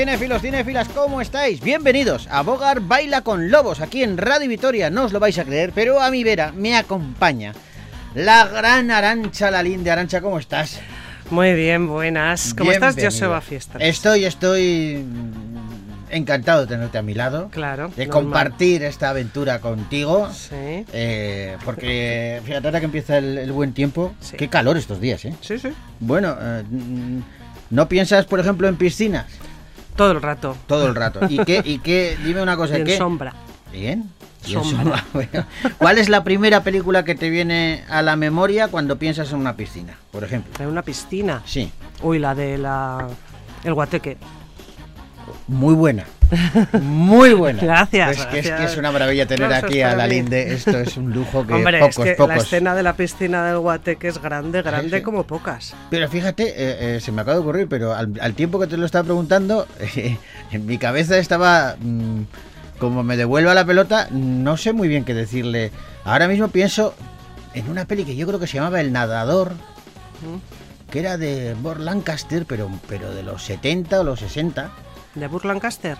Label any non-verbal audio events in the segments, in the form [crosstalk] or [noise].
Cinéfilos, cinéfilas, ¿cómo estáis? Bienvenidos a Bogar Baila con Lobos, aquí en Radio Vitoria. No os lo vais a creer, pero a mi vera me acompaña la gran Arancha Lalinde. Arancha, ¿cómo estás? Muy bien, buenas. ¿Cómo estás, Bienvenida. Joseba Fiesta? Estoy, estoy encantado de tenerte a mi lado. Claro. De normal. compartir esta aventura contigo. Sí. eh, porque fíjate ahora que empieza el, el buen tiempo. Sí. Qué calor estos días, ¿eh? Sí, sí. Bueno, eh, mm, ¿no piensas, por ejemplo, en piscinas? Todo el rato. Todo el rato. ¿Y qué? Y qué dime una cosa, Y en ¿qué? sombra. Bien. Sombra. sombra. [laughs] ¿Cuál es la primera película que te viene a la memoria cuando piensas en una piscina, por ejemplo? En una piscina. Sí, Uy, la de la. El guateque. Muy buena. Muy buena. [laughs] Gracias, Es que, es, que gracias. es una maravilla tener aquí a la mí. Linde. Esto es un lujo que Hombre, pocos, es que pocos. la escena de la piscina del guateque es grande, grande sí. como pocas. Pero fíjate, eh, eh, se me acaba de ocurrir, pero al, al tiempo que te lo estaba preguntando, eh, [laughs] en mi cabeza estaba, mm, como me devuelva la pelota, no sé muy bien qué decirle. Ahora mismo pienso en una peli que yo creo que se llamaba El Nadador, ¿Mm? que era de Burt Lancaster, pero, pero de los 70 o los 60. ¿De [laughs] Burt Lancaster?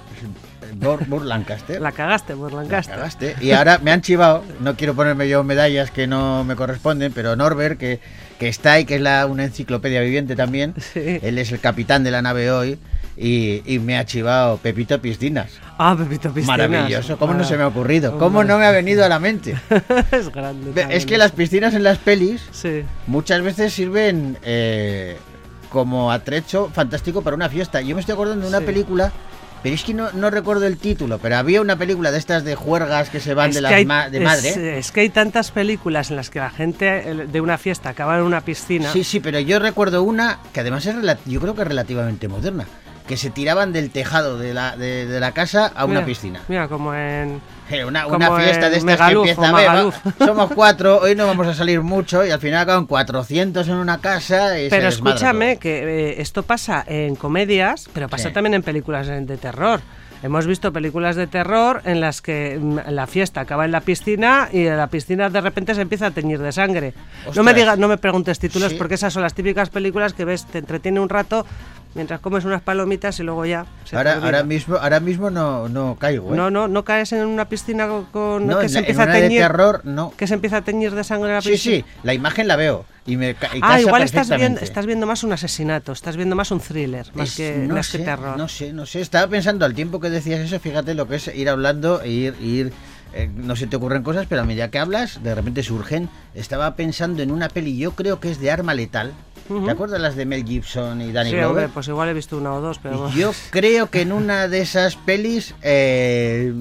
La cagaste, Burt La Lancaster. cagaste. Y ahora me han chivado, no quiero ponerme yo medallas que no me corresponden, pero Norbert, que, que está ahí, que es la, una enciclopedia viviente también, Sí. él es el capitán de la nave hoy, y, y me ha chivado Pepito Piscinas. Ah, Pepito Piscinas. Maravilloso, ¿cómo no se me ha ocurrido? ¿Cómo no me ha venido a la mente? [laughs] es grande. Es que las piscinas en las pelis Sí. muchas veces sirven eh, como atrecho fantástico para una fiesta. Yo me estoy acordando de una Sí. película, pero es que no, no recuerdo el título, pero había una película de estas de juergas que se van Es de, las hay- ma- de es- madre. Es, que hay tantas películas en las que la gente de una fiesta acaba en una piscina. Sí, sí, pero yo recuerdo una que además es yo creo que es relativamente moderna, que se tiraban del tejado de la, de, de la casa a una piscina. Mira, como en. Eh, Una, como una fiesta de estas Megaluf que empieza o "Ve, va, Magaluf". [laughs] somos cuatro, hoy no vamos a salir mucho y al final acaban 400 en una casa y Pero escúchame, todo. que eh, esto pasa en comedias, pero pasa Sí. también en películas de terror. Hemos visto películas de terror en las que mm, la fiesta acaba en la piscina y la piscina de repente se empieza a teñir de sangre. No me digas, no me preguntes títulos Sí. porque esas son las típicas películas que ves, te entretiene un rato mientras comes unas palomitas y luego ya. se Ahora, ahora mismo, ahora mismo no, no caigo, ¿eh? No, no, no caes en una piscina con, No, que en se la- en empieza a una de teñir. terror, no. Que se empieza a teñir de sangre la Sí, piscina. sí, la imagen la veo y me ca- y Ah, igual estás viendo, estás viendo más un asesinato, estás viendo más un thriller, más Es- que, no más que sé, terror. No sé, no sé. Estaba pensando al tiempo que decías eso, fíjate lo que es ir hablando e ir, ir eh, no se te ocurren cosas, pero a medida que hablas, de repente surgen. Estaba pensando en una peli, yo creo que es de Arma Letal. Ujú. ¿Te acuerdas las de Mel Gibson y Danny Sí, Glover? hombre, pues igual he visto una o dos, pero... Yo creo que en una de esas pelis eh,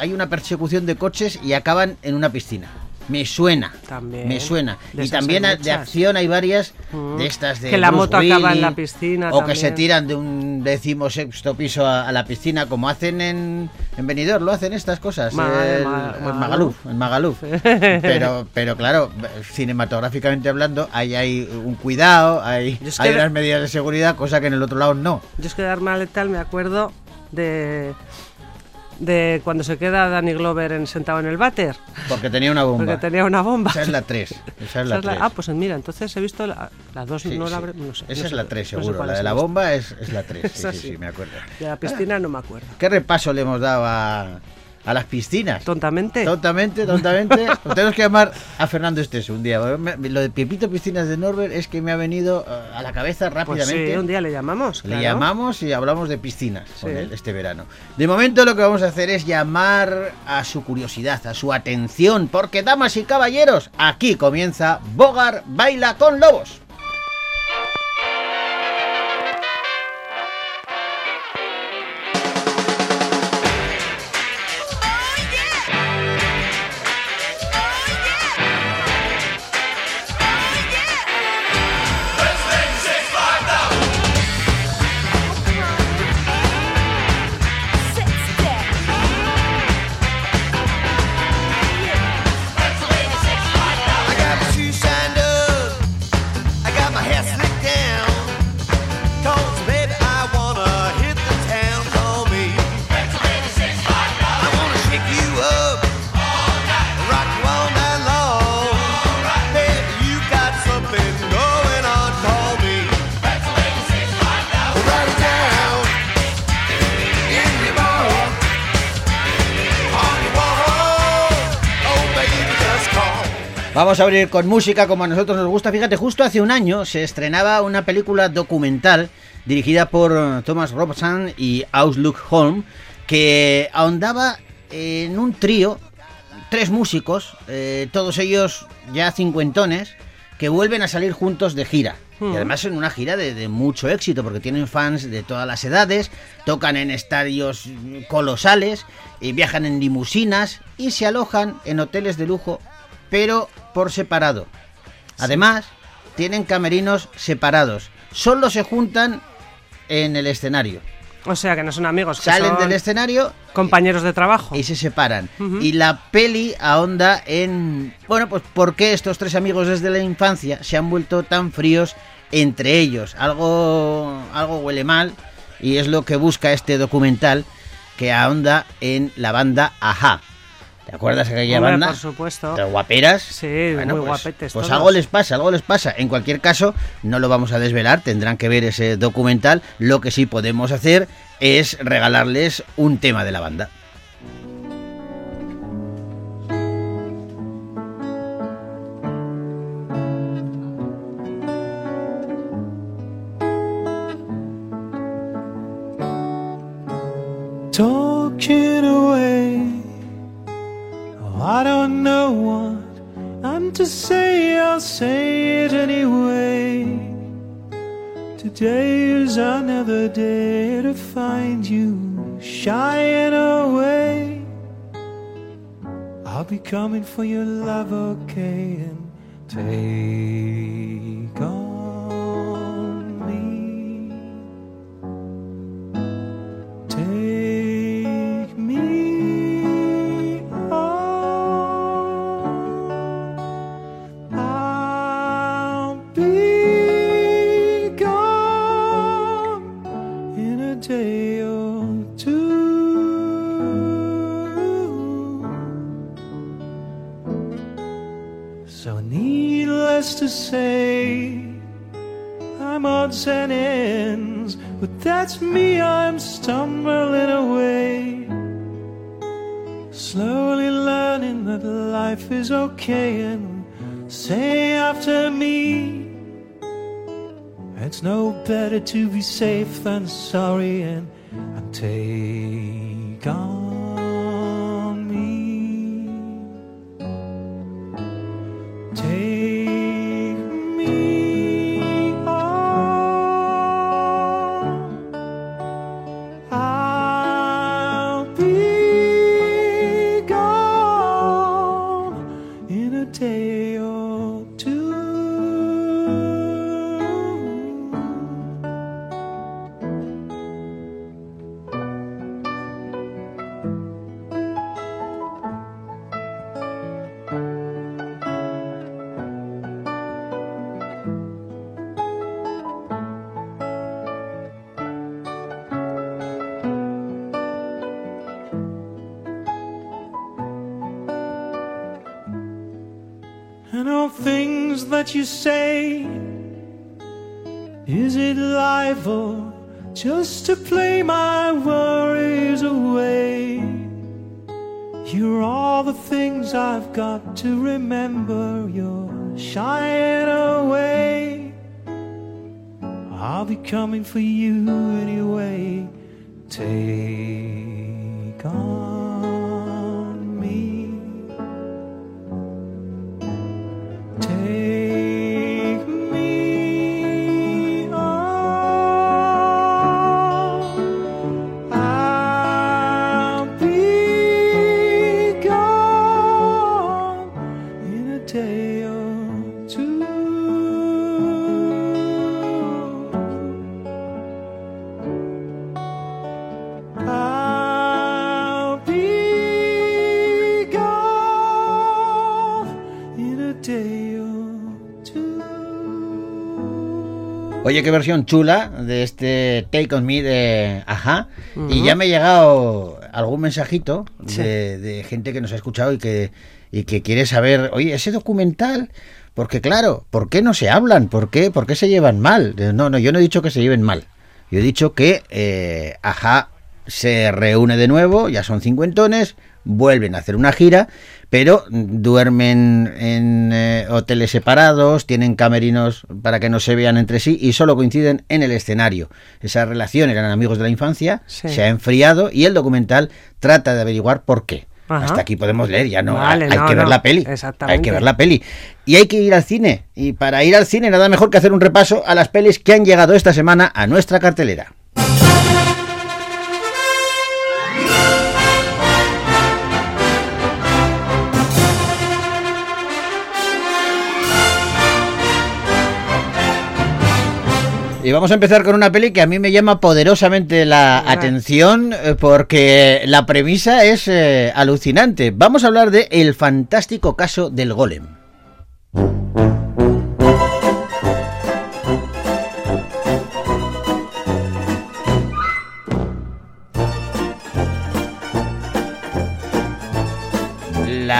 hay una persecución de coches y acaban en una piscina. Me suena. También. Me suena. De y también de acción hay varias Mm. de estas de Que la Bruce moto acaba en la piscina O que se tiran de un decimosexto piso a, a la piscina, como hacen en, en Benidorm, lo hacen estas cosas. Ma- el- ma- el Magaluf. El Magaluf. pero, pero claro, cinematográficamente hablando, ahí hay un cuidado, hay, Yo es que hay unas medidas de seguridad, cosa que en el otro lado no. Yo es que de Arma Letal me acuerdo de... De cuando se queda Danny Glover en- sentado en el váter, Porque tenía una bomba. porque tenía una bomba. Esa es la 3. Esa es Esa la es la- 3. ah, pues mira, entonces he visto la, la dos, Sí, no la sí. habré- no sé. Esa no es la 3, no sé seguro. la de la bomba es, es la 3. Sí, Esa sí, sí, sí. me acuerdo. De la piscina no me acuerdo. ¿Qué repaso le hemos dado a, a las piscinas? Tontamente. Tontamente, tontamente. [laughs] Tenemos que llamar a Fernando Esteso un día. Lo de Pepito Piscinas de Norbert es que me ha venido eh, a la cabeza Pues rápidamente. sí, un día le llamamos. Le claro. llamamos y hablamos de piscinas con él este verano. De momento lo que vamos a hacer es llamar a su curiosidad, a su atención, porque damas y caballeros, aquí comienza Bogar Baila con Lobos. Vamos a abrir con música como a nosotros nos gusta. Fíjate, justo hace un año se estrenaba una película documental dirigida por Thomas Robson y Ausluck Holm que ahondaba en un trío, tres músicos, eh, todos ellos ya cincuentones, que vuelven a salir juntos de gira. Y además en una gira de, de, mucho éxito, porque tienen fans de todas las edades, tocan en estadios colosales, y viajan en limusinas y se alojan en hoteles de lujo pero por separado. Además, tienen camerinos separados. Solo se juntan en el escenario. O sea que no son amigos. Que Salen son del escenario. Compañeros de trabajo. Y se separan. Uh -huh. Y la peli ahonda en. Bueno, pues por qué estos tres amigos desde la infancia se han vuelto tan fríos entre ellos. Algo, algo huele mal. Y es lo que busca este documental que ahonda en la banda Aja. ¿Te acuerdas de aquella Hombre, banda? Por supuesto. De guaperas. Sí, Bueno, muy pues, guapetes. Pues todos. algo les pasa, algo les pasa. En cualquier caso, no lo vamos a desvelar, tendrán que ver ese documental. Lo que sí podemos hacer es regalarles un tema de la banda. Talking away. I don't know what I'm to say, I'll say it anyway. Today is another day to find you shying away. I'll be coming for your love, okay, and take better to be safe than sorry, and, and take you say. Is it life or just to play my worries away? You're all the things I've got to remember. You're shying away. I'll be coming for you anyway. Take on Oye, qué versión chula de este Take on Me de Aja. Y ya me ha llegado algún mensajito de, de gente que nos ha escuchado y que, y que quiere saber, oye, ese documental, porque claro, ¿por qué no se hablan? ¿Por qué, ¿Por qué se llevan mal? No, no, yo no he dicho que se lleven mal. Yo he dicho que eh, Aja se reúne de nuevo, ya son cincuentones, vuelven a hacer una gira, pero duermen en eh, hoteles separados, tienen camerinos para que no se vean entre sí y solo coinciden en el escenario. Esa relación eran amigos de la infancia, Sí. se ha enfriado y el documental trata de averiguar por qué. Ajá. Hasta aquí podemos leer, ya no Vale, hay no, que ver no, la peli. exactamente. Hay que ver la peli. Y hay que ir al cine. Y para ir al cine nada mejor que hacer un repaso a las pelis que han llegado esta semana a nuestra cartelera. Y vamos a empezar con una peli que a mí me llama poderosamente la atención eh, porque la premisa es eh, alucinante. Vamos a hablar de El fantástico caso del golem.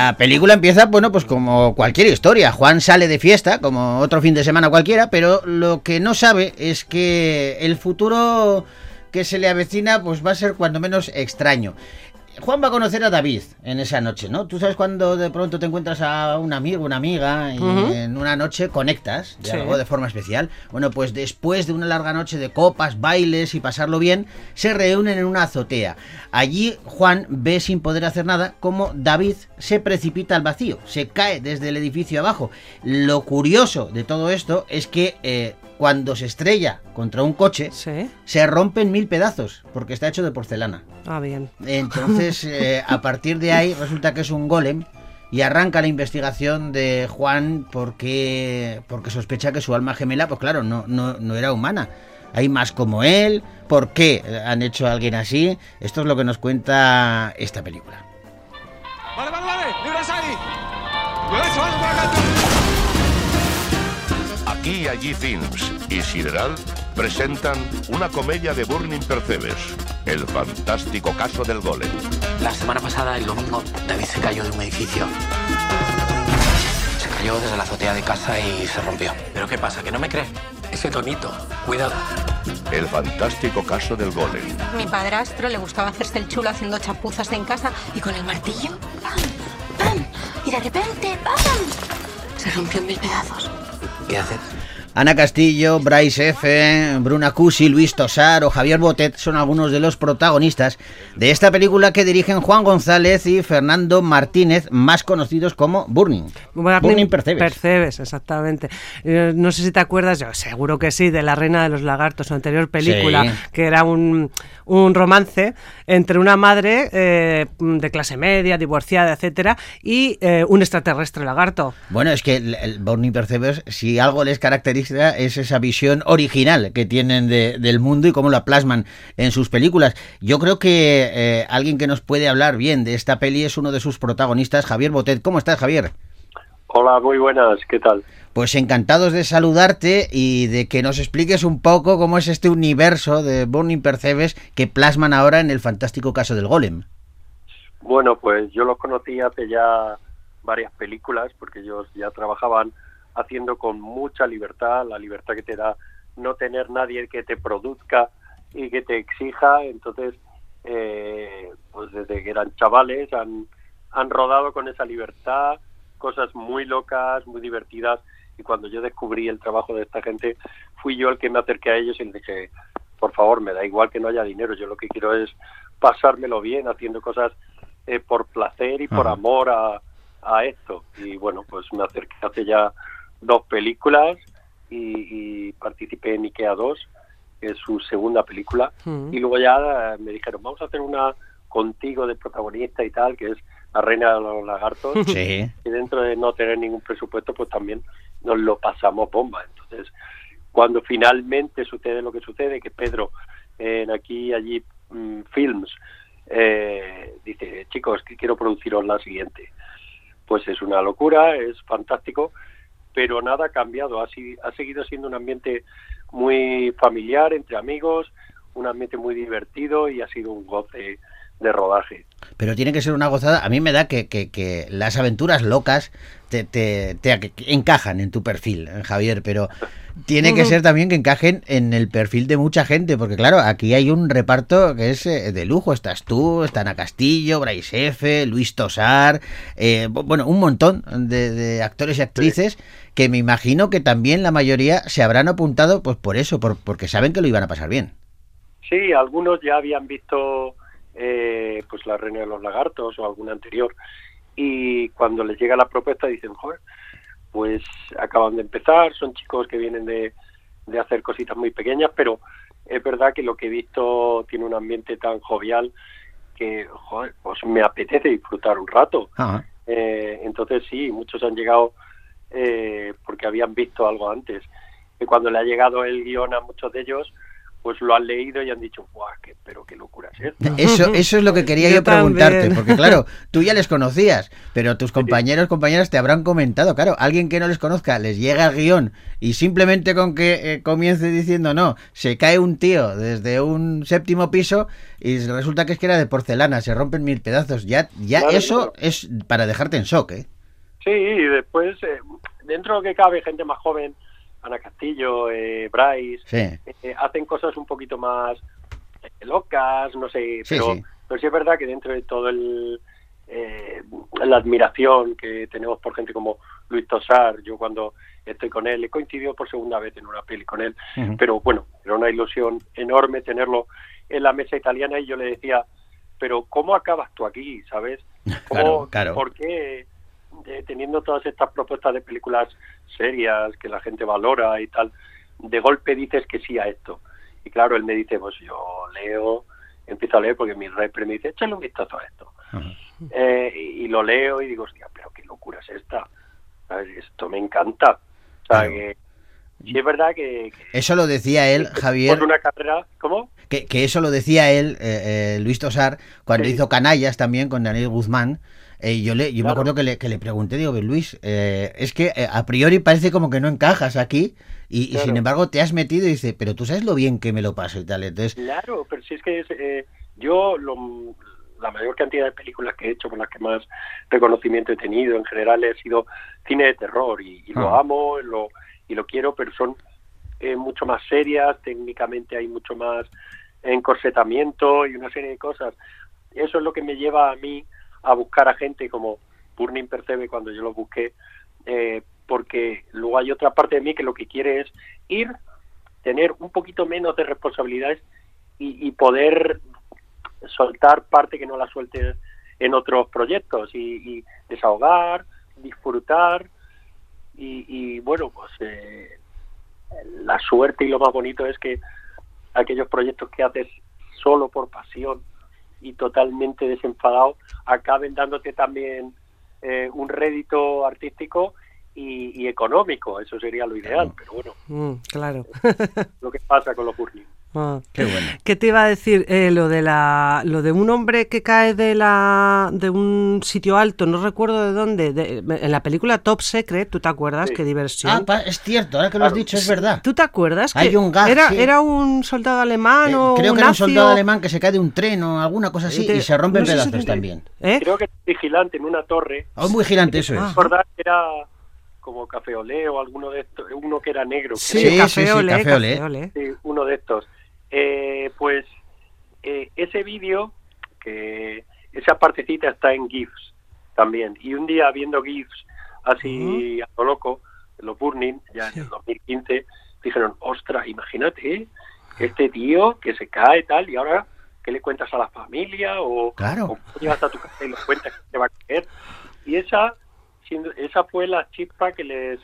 La película empieza, bueno, pues como cualquier historia. Juan sale de fiesta, como otro fin de semana cualquiera, pero lo que no sabe es que el futuro que se le avecina, pues va a ser cuando menos extraño. Juan va a conocer a David en esa noche, ¿no? Tú sabes cuando de pronto te encuentras a un amigo, una amiga, y en una noche conectas de Sí. algo de forma especial. Bueno, pues después de una larga noche de copas, bailes y pasarlo bien, se reúnen en una azotea. Allí Juan ve sin poder hacer nada como David se precipita al vacío, se cae desde el edificio abajo. Lo curioso de todo esto es que eh, cuando se estrella contra un coche, Sí. se rompe en mil pedazos, porque está hecho de porcelana. Ah, bien. Entonces, [laughs] eh, a partir de ahí, resulta que es un golem y arranca la investigación de Juan porque, porque sospecha que su alma gemela, pues claro, no, no, no era humana. Hay más como él. ¿Por qué han hecho a alguien así? Esto es lo que nos cuenta esta película. Vale, vale, vale, Aquí y allí Films y Sideral presentan una comedia de Burning Percebes, el fantástico caso del golem. La semana pasada, el domingo, David se cayó de un edificio. Se cayó desde la azotea de casa y se rompió. ¿Pero qué pasa? ¿Que no me cree? Ese tonito. Cuidado. El fantástico caso del golem. Mi padrastro le gustaba hacerse el chulo haciendo chapuzas en casa y con el martillo, ¡pam! ¡pam! Y de repente, ¡pam! Se rompió en mil pedazos. ¿Qué haces? Ana Castillo, Bryce F., Bruna Cusi, Luis Tosar o Javier Botet son algunos de los protagonistas de esta película que dirigen Juan González y Fernando Martínez, más conocidos como Burning. Burning Percebes. Percebes, exactamente. Eh, no sé si te acuerdas, yo seguro que sí, de La Reina de los Lagartos, su anterior película, Sí. que era un, un romance entre una madre eh, de clase media, divorciada, etcétera, y eh, un extraterrestre lagarto. Bueno, es que el, el Burning Percebes, si algo les caracteriza, es esa visión original que tienen de- del mundo y cómo la plasman en sus películas. Yo creo que eh, alguien que nos puede hablar bien de esta peli es uno de sus protagonistas, Javier Botet. ¿Cómo estás, Javier? Hola, muy buenas, ¿qué tal? Pues encantados de saludarte y de que nos expliques un poco cómo es este universo de Burning Percebes que plasman ahora en el fantástico caso del Golem. Bueno, pues yo los conocí hace ya varias películas porque ellos ya trabajaban haciendo con mucha libertad, la libertad que te da no tener nadie que te produzca y que te exija, entonces eh, pues desde que eran chavales han, han rodado con esa libertad, cosas muy locas, muy divertidas y cuando yo descubrí el trabajo de esta gente fui yo el que me acerqué a ellos y les dije, por favor, me da igual que no haya dinero, yo lo que quiero es pasármelo bien haciendo cosas eh, por placer y por Ajá. amor a, a esto. Y bueno, pues me acerqué hace ya dos películas y, y participé en Ikea 2, que es su segunda película. Mm. Y luego ya eh, me dijeron, vamos a hacer una contigo de protagonista y tal, que es La Reina de los Lagartos. [laughs] Sí. y dentro de no tener ningún presupuesto, pues también nos lo pasamos bomba. Entonces, cuando finalmente sucede lo que sucede, que Pedro en aquí y allí mm, Films eh, dice, chicos, que quiero produciros la siguiente. Pues es una locura, es fantástico, pero nada ha cambiado. Ha, ha seguido siendo un ambiente muy familiar, entre amigos, un ambiente muy divertido y ha sido un goce de rodaje. Pero tiene que ser una gozada. A mí me da que, que, que las aventuras locas te, te, te encajan en tu perfil, eh, Javier, pero tiene que ser también que encajen en el perfil de mucha gente, porque claro, aquí hay un reparto que es eh, de lujo. Estás tú, está Ana Castillo, Bryce F., Luis Tosar, eh, bu- bueno, un montón de, de actores y actrices que me imagino que también la mayoría se habrán apuntado pues por eso, por, porque saben que lo iban a pasar bien. Sí, algunos ya habían visto eh, pues la Reina de los Lagartos o alguna anterior y cuando les llega la propuesta dicen, joder, pues acaban de empezar, son chicos que vienen de, de hacer cositas muy pequeñas, pero es verdad que lo que he visto tiene un ambiente tan jovial que, joder, pues me apetece disfrutar un rato. Eh, entonces sí, muchos han llegado eh, porque habían visto algo antes. Y cuando le ha llegado el guion a muchos de ellos, pues lo han leído y han dicho, ¡guau! Qué, pero qué locura es esta! [laughs] Eso, eso es lo que quería Yo yo, preguntarte, porque claro, [laughs] tú ya les conocías, pero tus compañeros, compañeras te habrán comentado, claro, alguien que no les conozca les llega el guion y simplemente con que eh, comience diciendo no, se cae un tío desde un séptimo piso y resulta que es que era de porcelana, se rompen mil pedazos, ya, ya Claro, eso claro. es para dejarte en shock, ¿eh? Sí, y después, eh, dentro de lo que cabe, gente más joven, Ana Castillo, eh, Bryce, Sí. eh, hacen cosas un poquito más eh, locas, no sé, Sí, pero, sí. pero sí es verdad que dentro de todo el eh, la admiración que tenemos por gente como Luis Tosar, yo cuando estoy con él, he coincidido por segunda vez en una peli con él, pero bueno, era una ilusión enorme tenerlo en la mesa italiana y yo le decía, pero ¿cómo acabas tú aquí, sabes? [laughs] ¿Cómo, Claro, claro. ¿Por qué eh, teniendo todas estas propuestas de películas serias que la gente valora y tal, de golpe dices que sí a esto? Y claro, él me dice, pues yo leo, empiezo a leer porque mi repre me dice, échale un vistazo a esto. Eh, y, y lo leo y digo, hostia, pero qué locura es esta. ¿Sabes? Esto me encanta. O sea, que sí es verdad que, que Eso lo decía él, Javier. por una carrera, ¿cómo? Que, que eso lo decía él, eh, eh, Luis Tosar, cuando Sí. hizo Canallas también con Daniel Guzmán. Eh, yo le, yo me acuerdo que le, que le pregunté, digo, Luis, eh, es que eh, a priori parece como que no encajas aquí y, sin embargo te has metido y dice, pero tú sabes lo bien que me lo paso y tal. Entonces, Claro, pero si es que es, eh, yo lo- la mayor cantidad de películas que he hecho, por las que más reconocimiento he tenido en general, he sido cine de terror y, y lo Ah. amo lo, y lo quiero, pero son eh, mucho más serias, técnicamente hay mucho más encorsetamiento y una serie de cosas. Eso es lo que me lleva a mí a buscar a gente como Burning Percebe cuando yo lo busqué, eh, porque luego hay otra parte de mí que lo que quiere es ir, tener un poquito menos de responsabilidades y, poder soltar parte que no la suelte en otros proyectos y, y desahogar, disfrutar y, y, bueno, pues eh, la suerte y lo más bonito es que aquellos proyectos que haces solo por pasión y totalmente desenfadado acaben dándote también eh, un rédito artístico y, y económico, eso sería lo ideal, pero bueno, Mm, claro. lo que pasa con los burning. Ah. qué bueno. [laughs] ¿Qué te iba a decir? Eh, lo de la, lo de un hombre que cae de la, de un sitio alto, no recuerdo de dónde, de- en la película Top Secret, ¿tú te acuerdas? Sí. Qué diversión. Ah, pa- es cierto, ahora que lo has dicho, es verdad. ¿Tú te acuerdas? Hay que un gag, era, sí. era un soldado alemán Eh, o creo un que era un soldado alemán que se cae de un tren o alguna cosa así de- y se rompe en no si pedazos también. ¿Eh? Creo que es vigilante en una torre Ah, un vigilante, eso es. Ah. recordar que era como Café Olé o alguno de estos, uno que era negro, Sí, Sí, café sí, olé, café café olé. olé. sí, uno de estos. Eh, pues eh, ese vídeo, que esa partecita está en GIFs también. Y un día viendo GIFs así a lo loco, los Burning, ya en el 2015, dijeron, ostra, imagínate, ¿eh? este tío que se cae tal y ahora ¿qué le cuentas a la familia? O, Claro. o llegas a tu casa y le cuentas que te va a caer. Y esa, esa fue la chispa que les,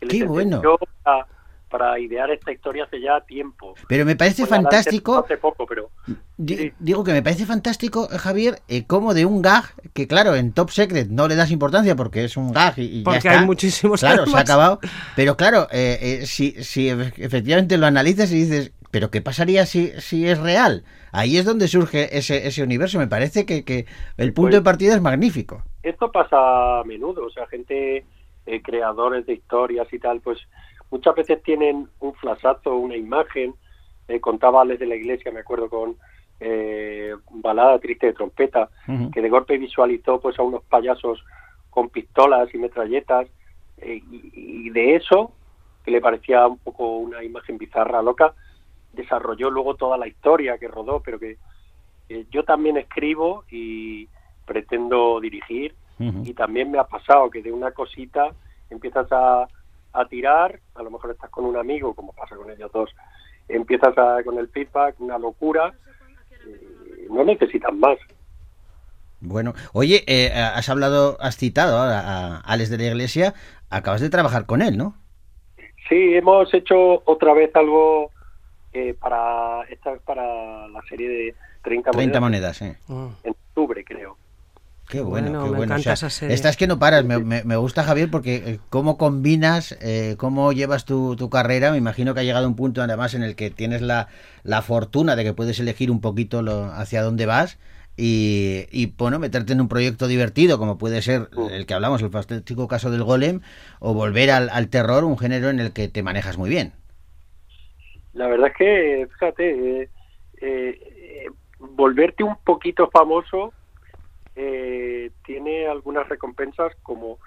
que les Qué bueno. encendió para, idear esta historia hace ya tiempo. Pero me parece fantástico. Hace poco, pero Di- Sí. Digo que me parece fantástico, eh, Javier, eh, como de un gag, que claro, en Top Secret no le das importancia porque es un gag y, y ya Porque está. hay muchísimos Claro, se ha acabado. Pero claro, eh, eh, si, si efe- efectivamente lo analizas y dices, ¿pero qué pasaría si, si es real? Ahí es donde surge ese, ese universo. Me parece que, que el punto Pues- de partida es magnífico. esto pasa a menudo, o sea, gente, eh, creadores de historias y tal, pues muchas veces tienen un flashazo, una imagen. Eh, contaba Alex de la Iglesia, me acuerdo con eh, Balada Triste de Trompeta, que de golpe visualizó pues a unos payasos con pistolas y metralletas eh, y, y de eso, que le parecía un poco una imagen bizarra, loca, desarrolló luego toda la historia que rodó, pero que eh, yo también escribo y pretendo dirigir y también me ha pasado que de una cosita empiezas a, a tirar, a lo mejor estás con un amigo, como pasa con ellos dos, empiezas a- con el feedback, una locura, eh, no necesitas más. Bueno, oye, eh, has hablado, has citado ahora a Alex de la Iglesia, acabas de trabajar con él, ¿no? Sí, hemos hecho otra vez algo eh, para esta es para la serie de 30 30 monedas monedas, eh. Mm. en octubre, creo. Qué bueno, Bueno, qué me bueno. O encanta sea, esa serie. Estás que no paras. Me, me- me gusta, Javier, porque eh, cómo combinas, eh, cómo llevas tu, tu carrera. Me imagino que ha llegado un punto, además, en el que tienes la, la fortuna de que puedes elegir un poquito lo, hacia dónde vas. Y, y, bueno, meterte en un proyecto divertido, como puede ser el que hablamos, el fantástico caso del golem, o volver al, al terror, un género en el que te manejas muy bien. La verdad es que, fíjate, eh, volverte un poquito famoso eh, tiene algunas recompensas como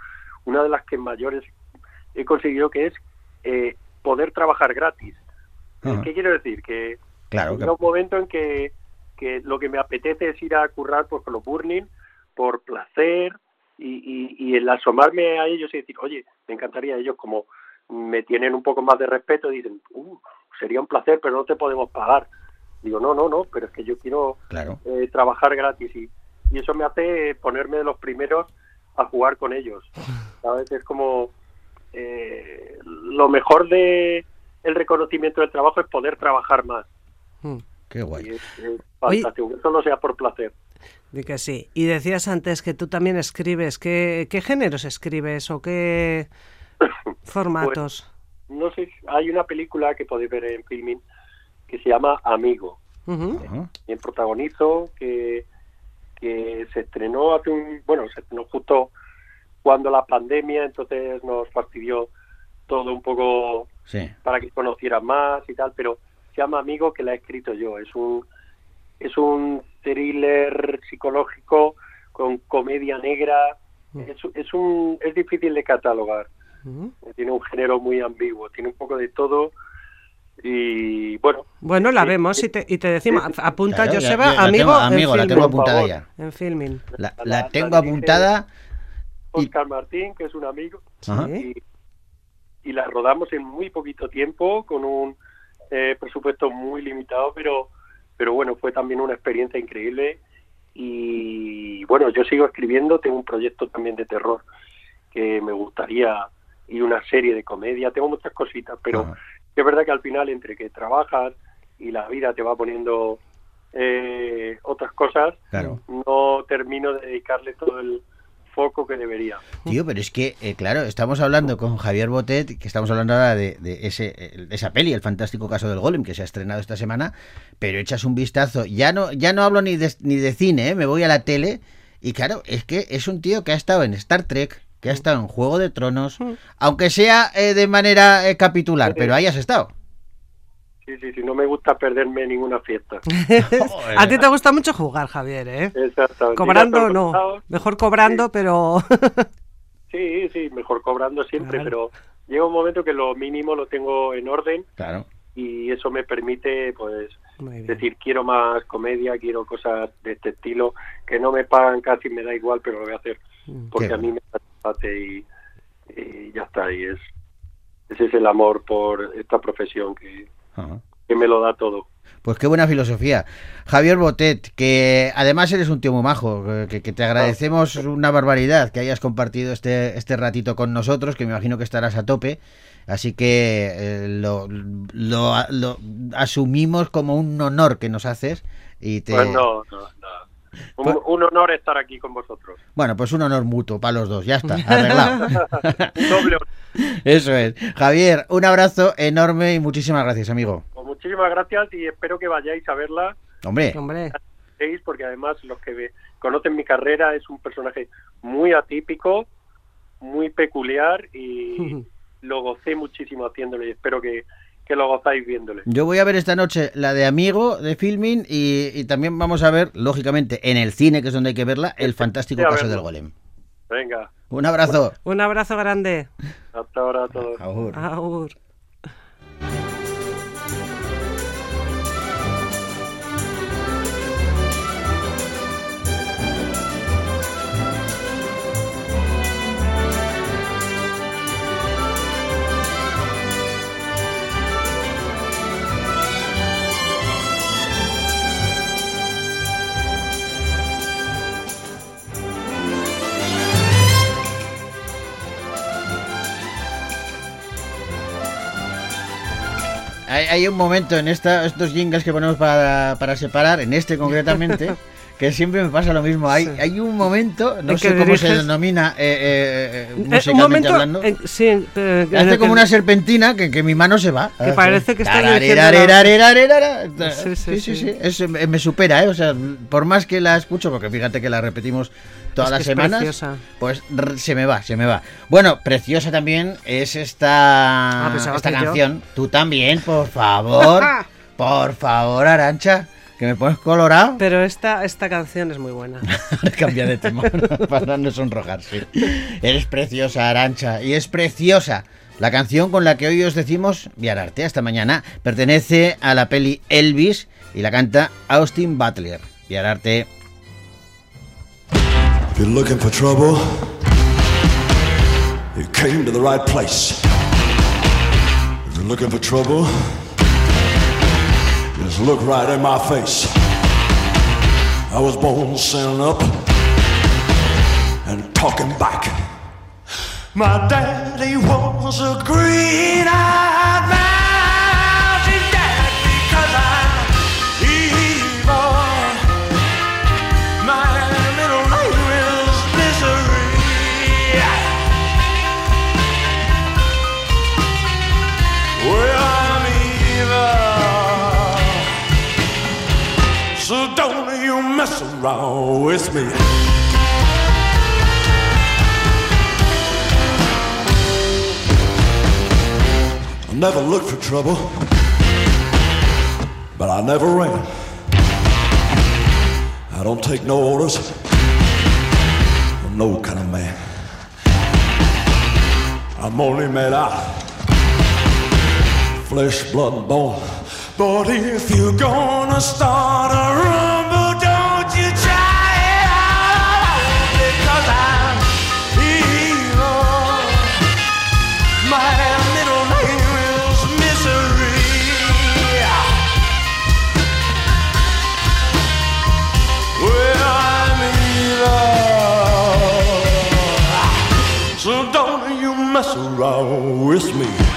una de las que mayores he conseguido que es eh, poder trabajar gratis. ¿Qué quiero decir? Que Claro, que- un momento en que, que lo que me apetece es ir a currar pues, con los Burning por placer y, y, y el asomarme a ellos y decir, oye, me encantaría ellos como me tienen un poco más de respeto dicen, uh, sería un placer, pero no te podemos pagar. Digo, no, no, no, pero es que yo quiero claro. eh, trabajar gratis y, y eso me hace ponerme de los primeros a jugar con ellos. [laughs] ¿Sabes? Es como eh, lo mejor de el reconocimiento del trabajo es poder trabajar más. Mm. Qué guay. Es, es fantástico, que solo sea por placer. Que sí. Y decías antes que tú también escribes. ¿Qué, qué géneros escribes o qué [coughs] formatos? No sé, hay una película que podéis ver en Filming que se llama Amigo. Ujú. Ajá. Quien protagonizo, que, que se estrenó hace un, bueno, se estrenó justo cuando la pandemia, entonces nos fastidió todo un poco Sí. para que conocieran más y tal, pero se llama Amigo que la he escrito yo. Es un es un thriller psicológico con comedia negra. Es, es un es difícil de catalogar. Ujú. Tiene un género muy ambiguo, tiene un poco de todo y bueno. Bueno, la Sí, vemos y te, y te decimos. Joseba, Claro, Joseba, la amigo, tengo, en amigo, la filming. tengo apuntada ya. En filming. La, La- la la tengo apuntada. Y- Oscar Martín, que es un amigo, y, y la rodamos en muy poquito tiempo con un eh, presupuesto muy limitado, pero pero bueno, fue también una experiencia increíble y bueno, yo sigo escribiendo, tengo un proyecto también de terror que me gustaría y una serie de comedia, tengo muchas cositas, pero Ajá. Es verdad que al final entre que trabajas y la vida te va poniendo eh, otras cosas, Claro. no termino de dedicarle todo el foco que debería. Tío, pero es que, eh, claro, estamos hablando con Javier Botet, que estamos hablando ahora de, de ese, de esa peli, el fantástico caso del Golem, que se ha estrenado esta semana, pero echas un vistazo, ya no, ya no hablo ni de, ni de cine, ¿eh? me voy a la tele, y claro, es que es un tío que ha estado en Star Trek, que ha estado en Juego de Tronos, aunque sea eh, de manera eh, capitular, pero ahí has estado. Sí, sí, sí, no me gusta perderme ninguna fiesta. [laughs] A ti te gusta mucho jugar, Javier, ¿eh? Exactamente. Cobrando no. Mejor cobrando, pero... [laughs] Sí, sí, mejor cobrando siempre, Claro. pero llega un momento que lo mínimo lo tengo en orden Claro. y eso me permite, pues, decir, quiero más comedia, quiero cosas de este estilo, que no me pagan casi, me da igual, pero lo voy a hacer porque Qué a mí me y, y ya está, y es, ese es el amor por esta profesión que, Ajá. que me lo da todo. Pues qué buena filosofía. Javier Botet, que además eres un tío muy majo, que, que te agradecemos una barbaridad que hayas compartido este, este ratito con nosotros, que me imagino que estarás a tope. Así que eh, lo, lo, lo asumimos como un honor que nos haces. Y te... Pues no, no, no. Un, Pues- un honor estar aquí con vosotros. Bueno, pues un honor mutuo para los dos, ya está, arreglado. Un [laughs] doble honor. Eso es. Javier, un abrazo enorme y muchísimas gracias, amigo. Pues muchísimas gracias y espero que vayáis a verla, Hombre, Hombre, porque además los que conocen mi carrera es un personaje muy atípico, muy peculiar y [laughs] lo gocé muchísimo haciéndolo y espero que, que lo gozáis viéndole. Yo voy a ver esta noche la de Amigo de Filming y, y también vamos a ver, lógicamente, en el cine, que es donde hay que verla, el [laughs] fantástico Sí, caso del golem. Venga, Un abrazo. Un abrazo grande. hasta ahora a todos. Agur. Agur. Hay, un momento en esta, estos jingles que ponemos para, para separar, en este concretamente, [laughs] que siempre me pasa lo mismo. Hay, hay un momento, no sé cómo se denomina eh, eh, eh, Eh, un musicalmente momento, hablando. sí, Hace como una serpentina que, que mi mano se va. Que parece que está. Sí, Sí, sí, sí, sí. sí. Es- me me supera, ¿eh? O sea, por más que la escucho, porque fíjate que la repetimos todas Es las semanas, preciosa. pues se me va, se me va. Bueno, preciosa también es esta, Ah, esta yo. canción. Tú también, por favor. [laughs] por favor, Arancha, que me pones colorado. Pero esta, esta canción es muy buena. [laughs] Cambia de tema para [laughs] no sonrojarse. Eres preciosa, Arancha, y es preciosa. La canción con la que hoy os decimos Viararte hasta mañana pertenece a la peli Elvis y la canta Austin Butler. Viararte. If you're looking for trouble, you came to the right place. If you're looking for trouble, just look right in my face. I was born standing up and talking back. My daddy was a green-eyed mountain around with me. I never looked for trouble, but I never ran. I don't take no orders from no kind of man. I'm only made out flesh, blood, and bone. But if you're gonna start a rumble, Around with me.